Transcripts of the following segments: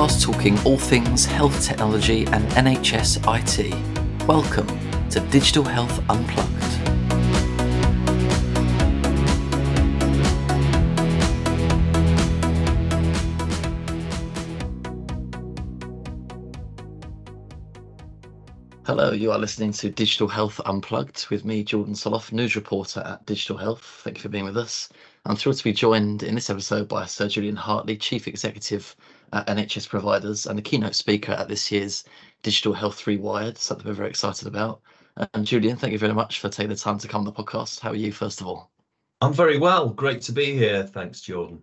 podcast talking all things health technology and NHS IT. Welcome to Digital Health Unplugged. Hello, you are listening to Digital Health Unplugged with me, Jordan Sollof, news reporter at Digital Health. Thank you for being with us. I'm thrilled to be joined in this episode by Sir Julian Hartley, Chief Executive at NHS Providers and the keynote speaker at this year's Digital Health Rewired, something we're very excited about. And Julian, thank you very much for taking the time to come on the podcast. How are you, first of all? I'm very well. Great to be here. Thanks, Jordan.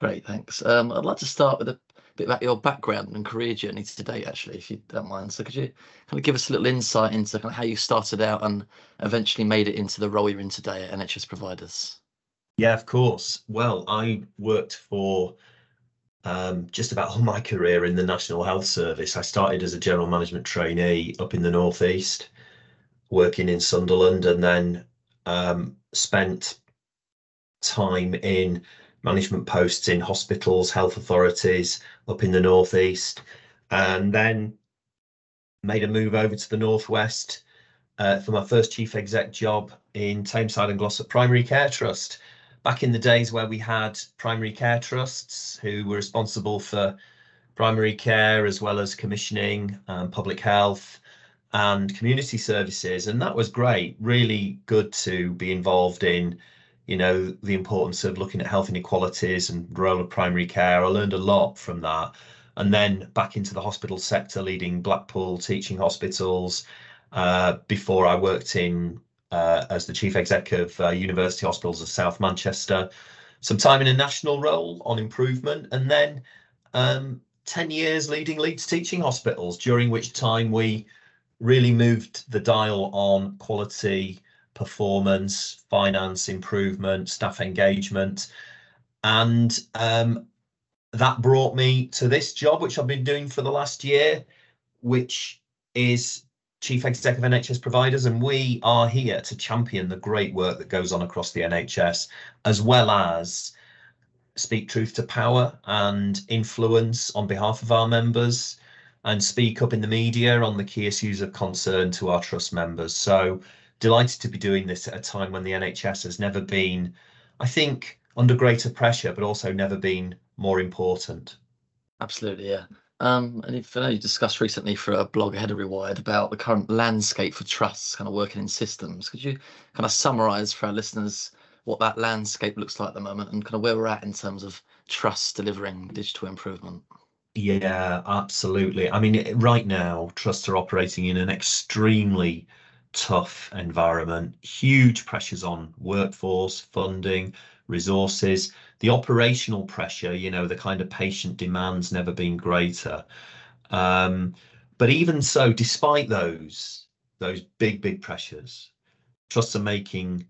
Great, thanks. Um, I'd like to start with a bit about your background and career journey to date, actually, if you don't mind. So, could you kind of give us a little insight into kind of how you started out and eventually made it into the role you're in today at NHS Providers? Yeah, of course. Well, I worked for um, just about all my career in the National Health Service. I started as a general management trainee up in the Northeast, working in Sunderland, and then um, spent time in management posts in hospitals, health authorities up in the Northeast, and then made a move over to the Northwest uh, for my first chief exec job in Tameside and Glossop Primary Care Trust back in the days where we had primary care trusts who were responsible for primary care as well as commissioning, um, public health, and community services. And that was great, really good to be involved in, you know, the importance of looking at health inequalities and role of primary care. I learned a lot from that. And then back into the hospital sector, leading Blackpool teaching hospitals. Uh, before I worked in uh, as the chief exec of uh, University Hospitals of South Manchester, some time in a national role on improvement, and then um, 10 years leading Leeds Teaching Hospitals, during which time we really moved the dial on quality, performance, finance improvement, staff engagement. And um, that brought me to this job, which I've been doing for the last year, which is Chief Executive of NHS providers, and we are here to champion the great work that goes on across the NHS, as well as speak truth to power and influence on behalf of our members and speak up in the media on the key issues of concern to our trust members. So delighted to be doing this at a time when the NHS has never been, I think, under greater pressure, but also never been more important. Absolutely, yeah. Um, and if I know you discussed recently for a blog ahead of Rewired about the current landscape for trusts kind of working in systems, could you kind of summarize for our listeners what that landscape looks like at the moment and kind of where we're at in terms of trusts delivering digital improvement? Yeah, absolutely. I mean, right now, trusts are operating in an extremely tough environment, huge pressures on workforce, funding, resources. The operational pressure, you know, the kind of patient demands never been greater. Um, but even so, despite those those big big pressures, trusts are making,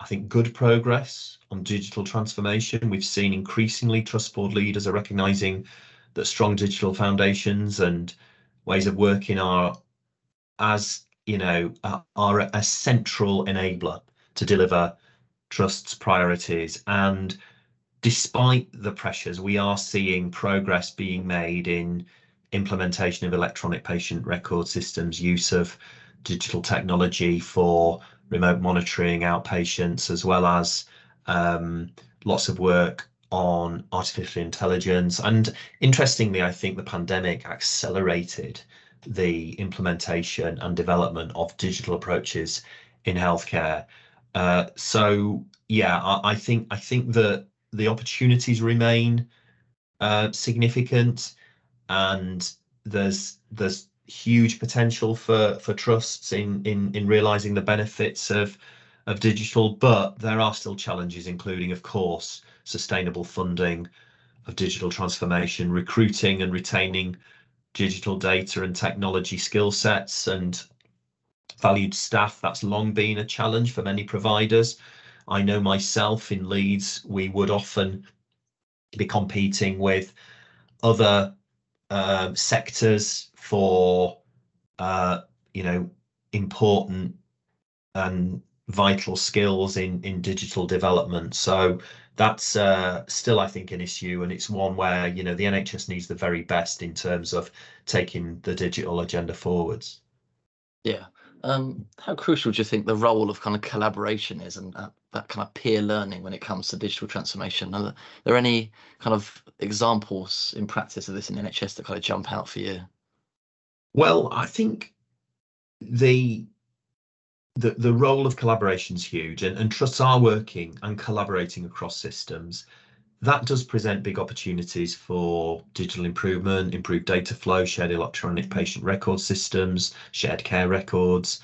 I think, good progress on digital transformation. We've seen increasingly trust board leaders are recognizing that strong digital foundations and ways of working are as you know are a central enabler to deliver trust's priorities. And despite the pressures, we are seeing progress being made in implementation of electronic patient record systems, use of digital technology for remote monitoring outpatients, as well as um, lots of work on artificial intelligence. And interestingly, I think the pandemic accelerated the implementation and development of digital approaches in healthcare. Uh, so yeah, I, I, think I think that the opportunities remain uh, significant, and there's there's huge potential for for trusts in in in realizing the benefits of of digital, but there are still challenges, including, of course, sustainable funding of digital transformation, recruiting and retaining digital data and technology skill sets, and valued staff. That's long been a challenge for many providers. I know myself in Leeds, we would often be competing with other um, sectors for, uh, you know, important and vital skills in in digital development. So that's uh, still, I think, an issue, and it's one where you know the NHS needs the very best in terms of taking the digital agenda forwards. Yeah. Um, how crucial do you think the role of kind of collaboration is and uh, that kind of peer learning when it comes to digital transformation? Are there any kind of examples in practice of this in the NHS that kind of jump out for you? Well, I think the the, the role of collaboration is huge and, and trusts are working and collaborating across systems. That does present big opportunities for digital improvement, improved data flow, shared electronic patient record systems, shared care records,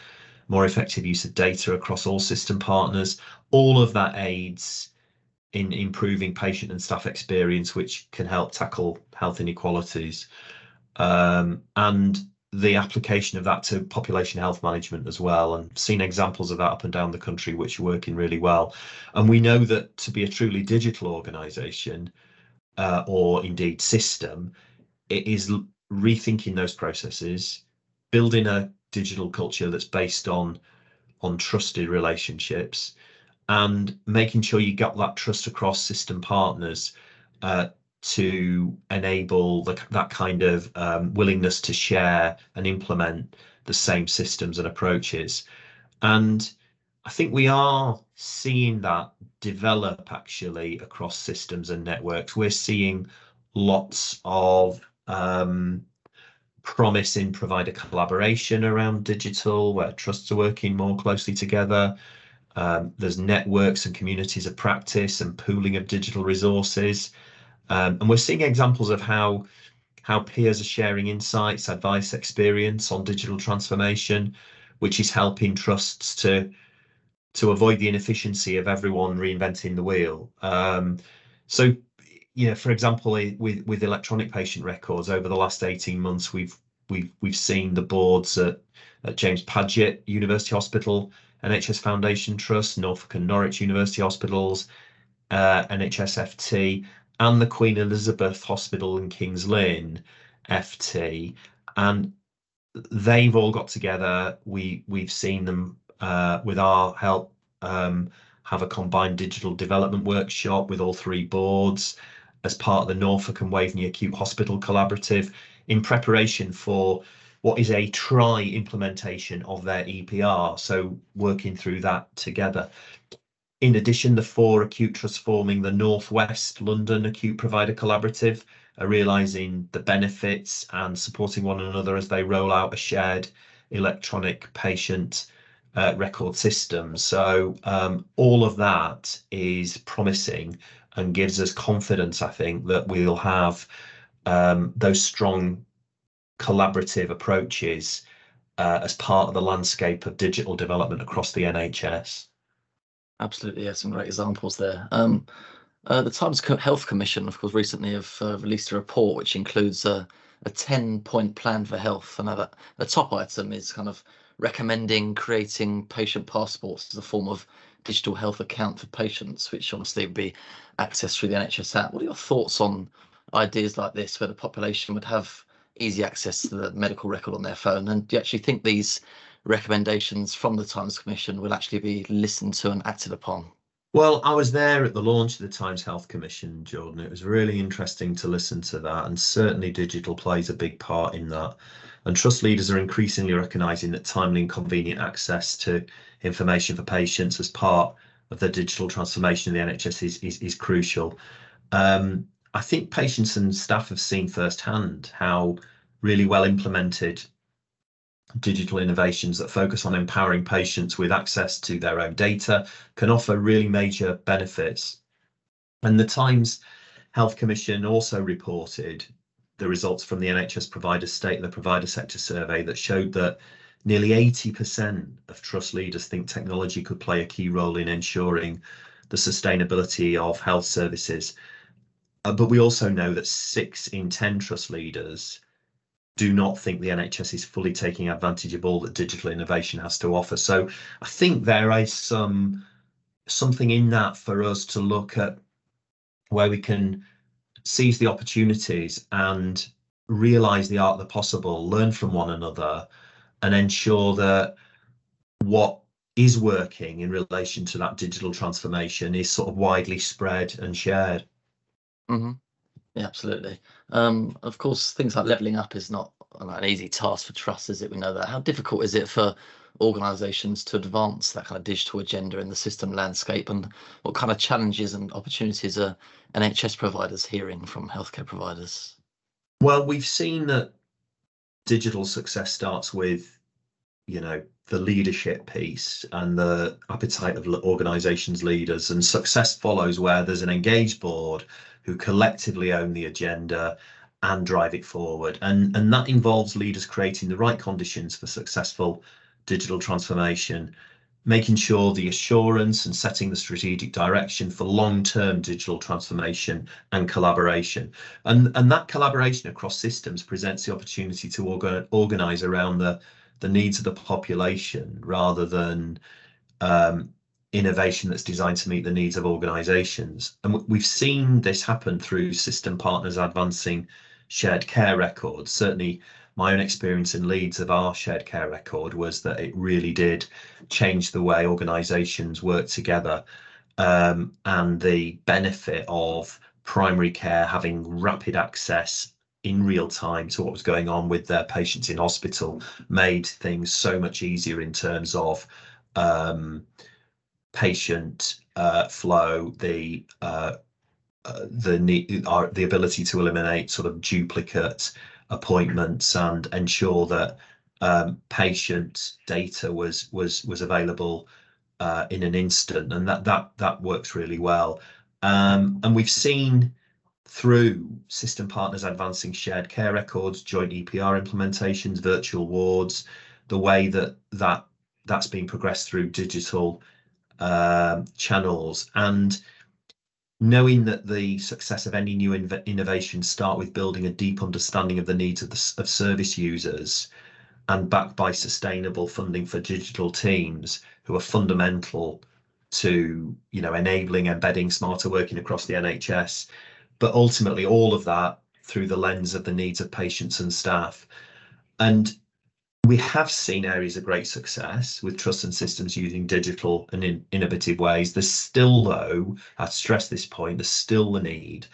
more effective use of data across all system partners. All of that aids in improving patient and staff experience, which can help tackle health inequalities. Um, and the application of that to population health management as well and seen examples of that up and down the country which are working really well. And we know that to be a truly digital organization uh, or indeed system it is rethinking those processes building a digital culture that's based on on trusted relationships and making sure you get that trust across system partners uh, to enable the, that kind of um, willingness to share and implement the same systems and approaches. And I think we are seeing that develop actually across systems and networks. We're seeing lots of um, promise in provider collaboration around digital, where trusts are working more closely together. Um, there's networks and communities of practice and pooling of digital resources. Um, and we're seeing examples of how how peers are sharing insights, advice, experience on digital transformation, which is helping trusts to to avoid the inefficiency of everyone reinventing the wheel. Um, so, you know, for example, with with electronic patient records over the last 18 months, we've we've we've seen the boards at, at James Paget University Hospital, NHS Foundation Trust, Norfolk and Norwich University Hospitals, uh, NHSFT, and the Queen Elizabeth Hospital in Kings Lynn, FT, and they've all got together. We we've seen them uh, with our help um, have a combined digital development workshop with all three boards as part of the Norfolk and Waveney Acute Hospital Collaborative in preparation for what is a try implementation of their EPR. So working through that together. In addition, the four acute trusts forming the Northwest London Acute Provider Collaborative are realising the benefits and supporting one another as they roll out a shared electronic patient uh, record system. So um, all of that is promising and gives us confidence, I think, that we'll have um, those strong collaborative approaches uh, as part of the landscape of digital development across the NHS. Absolutely, yeah, some great examples there. Um, uh, the Times Health Commission, of course, recently have uh, released a report which includes a, a 10 point plan for health. And that the top item is kind of recommending creating patient passports as a form of digital health account for patients, which obviously would be accessed through the NHS app. What are your thoughts on ideas like this, where the population would have easy access to the medical record on their phone? And do you actually think these recommendations from the Times Commission will actually be listened to and acted upon? Well, I was there at the launch of the Times Health Commission, Jordan. It was really interesting to listen to that, and certainly digital plays a big part in that. And trust leaders are increasingly recognising that timely and convenient access to information for patients as part of the digital transformation of the NHS is, is, is crucial. Um, I think patients and staff have seen firsthand how really well implemented digital innovations that focus on empowering patients with access to their own data can offer really major benefits. And the Times Health Commission also reported the results from the NHS provider state of the provider sector survey that showed that nearly 80% of trust leaders think technology could play a key role in ensuring the sustainability of health services. Uh, but we also know that six in 10 trust leaders do not think the NHS is fully taking advantage of all that digital innovation has to offer. So I think there is some something in that for us to look at where we can seize the opportunities and realize the art of the possible, learn from one another, and ensure that what is working in relation to that digital transformation is sort of widely spread and shared. Mm-hmm. Yeah, absolutely. Um, of course, things like leveling up is not an easy task for trusts, is it? We know that. How difficult is it for organisations to advance that kind of digital agenda in the system landscape, and what kind of challenges and opportunities are NHS providers hearing from healthcare providers? Well, we've seen that digital success starts with, you know, the leadership piece and the appetite of organizations leaders. And success follows where there's an engaged board who collectively own the agenda and drive it forward. And and that involves leaders creating the right conditions for successful digital transformation making sure the assurance and setting the strategic direction for long-term digital transformation and collaboration. And and that collaboration across systems presents the opportunity to orga organize around the the needs of the population rather than um, innovation that's designed to meet the needs of organizations. And we've seen this happen through system partners advancing shared care records. Certainly, my own experience in Leeds of our shared care record was that it really did change the way organizations work together um, and the benefit of primary care having rapid access in real time to what was going on with their patients in hospital made things so much easier in terms of um, patient uh, flow, the uh, uh, the need, the ability to eliminate sort of duplicate appointments and ensure that um, patient data was was was available uh, in an instant, and that that that works really well. Um, and we've seen through system partners advancing shared care records, joint EPR implementations, virtual wards, the way that that that's being progressed through digital uh, channels. And knowing that the success of any new inv- innovation start with building a deep understanding of the needs of the of service users and backed by sustainable funding for digital teams who are fundamental to you know enabling embedding smarter working across the NHS but ultimately all of that through the lens of the needs of patients and staff. And we have seen areas of great success with trust and systems using digital and in innovative ways. There's still, though, I stress this point, there's still the need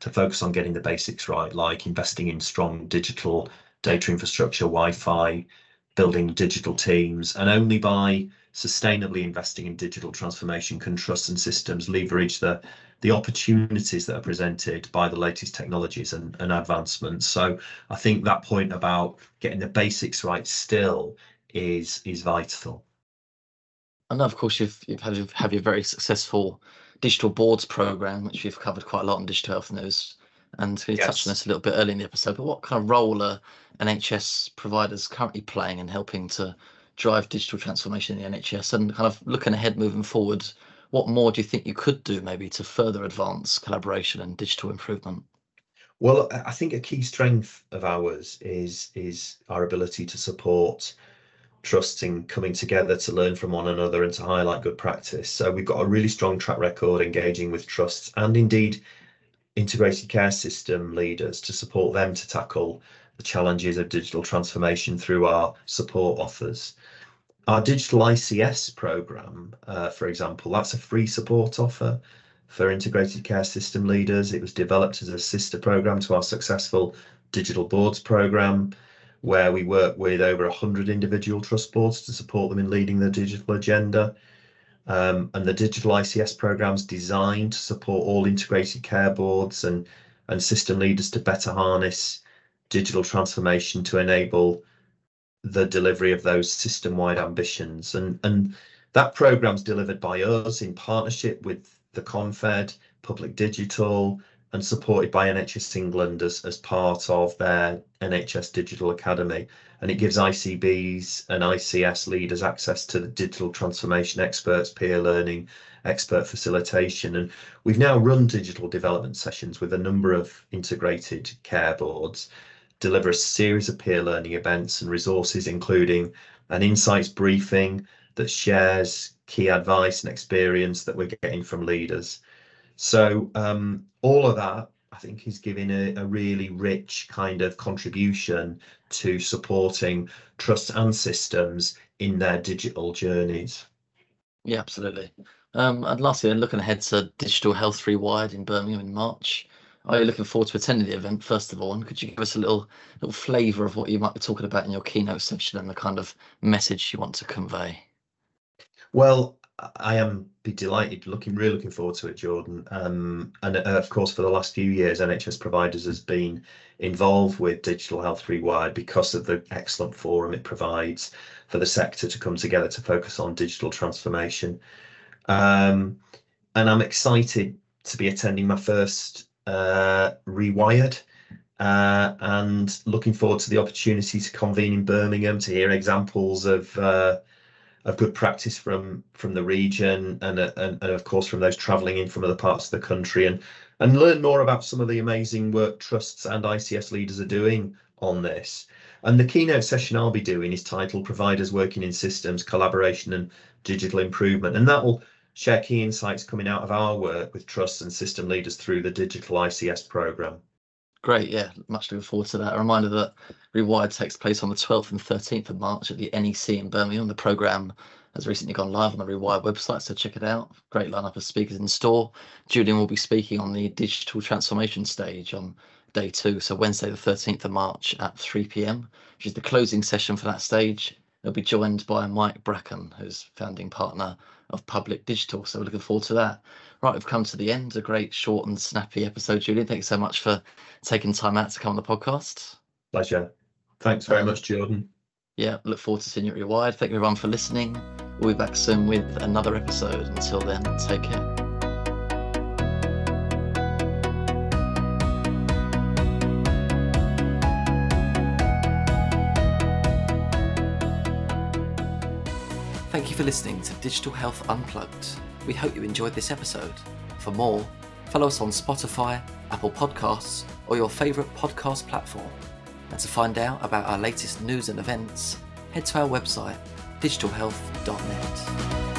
to focus on getting the basics right, like investing in strong digital data infrastructure, Wi-Fi, building digital teams, and only by sustainably investing in digital transformation can trust and systems leverage the the opportunities that are presented by the latest technologies and, and advancements. So I think that point about getting the basics right still is is vital. And of course, you've you've had have your very successful digital boards program, which we've covered quite a lot in digital health news. And we yes. touched on this a little bit early in the episode. But what kind of role are NHS providers currently playing in helping to drive digital transformation in the NHS and kind of looking ahead moving forward? what more do you think you could do maybe to further advance collaboration and digital improvement? Well, I think a key strength of ours is is our ability to support trusting coming together to learn from one another and to highlight good practice. So we've got a really strong track record engaging with trusts and indeed integrated care system leaders to support them to tackle the challenges of digital transformation through our support offers. Our digital ICS program, uh, for example, that's a free support offer for integrated care system leaders. It was developed as a sister program to our successful digital boards program, where we work with over 100 individual trust boards to support them in leading their digital agenda. Um, and the digital ICS program is designed to support all integrated care boards and, and system leaders to better harness digital transformation to enable the delivery of those system-wide ambitions. And, and that program's delivered by us in partnership with the Confed, Public Digital, and supported by NHS England as, as part of their NHS Digital Academy. And it gives ICBs and ICS leaders access to the digital transformation experts, peer learning, expert facilitation. And we've now run digital development sessions with a number of integrated care boards deliver a series of peer learning events and resources, including an insights briefing that shares key advice and experience that we're getting from leaders. So um, all of that, I think, is giving a, a, really rich kind of contribution to supporting trusts and systems in their digital journeys. Yeah, absolutely. Um, and lastly, then looking ahead to Digital Health Rewired in Birmingham in March. Are you looking forward to attending the event first of all? And could you give us a little little flavour of what you might be talking about in your keynote session and the kind of message you want to convey? Well, I am delighted, looking really looking forward to it, Jordan. Um, and uh, of course, for the last few years, NHS Providers has been involved with Digital Health Rewired because of the excellent forum it provides for the sector to come together to focus on digital transformation. Um, and I'm excited to be attending my first Rewired. Uh, and looking forward to the opportunity to convene in Birmingham to hear examples of uh, of good practice from from the region and, uh, and, and of course from those travelling in from other parts of the country and and learn more about some of the amazing work trusts and ICS leaders are doing on this. And the keynote session I'll be doing is titled Providers Working in Systems, Collaboration and Digital Improvement. And that will share key insights coming out of our work with trusts and system leaders through the Digital ICS programme. Great, yeah, much looking forward to that. A reminder that Rewired takes place on the 12th and 13th of March at the NEC in Birmingham. The programme has recently gone live on the Rewired website, so check it out. Great lineup of speakers in store. Julian will be speaking on the digital transformation stage on day two, so Wednesday, the 13th of March at 3 pm, which is the closing session for that stage. He'll be joined by Mike Bracken, who's founding partner of Public Digital. So we're looking forward to that. Right, we've come to the end. A great, short, and snappy episode, Julian. Thanks so much for taking time out to come on the podcast. Pleasure. Thanks very um, much, Jordan. Yeah, look forward to seeing you at rewired. Thank you everyone for listening. We'll be back soon with another episode. Until then, take care. For listening to Digital Health Unplugged. We hope you enjoyed this episode. For more, follow us on Spotify, Apple Podcasts, or your favourite podcast platform. And to find out about our latest news and events, head to our website, digitalhealth.net.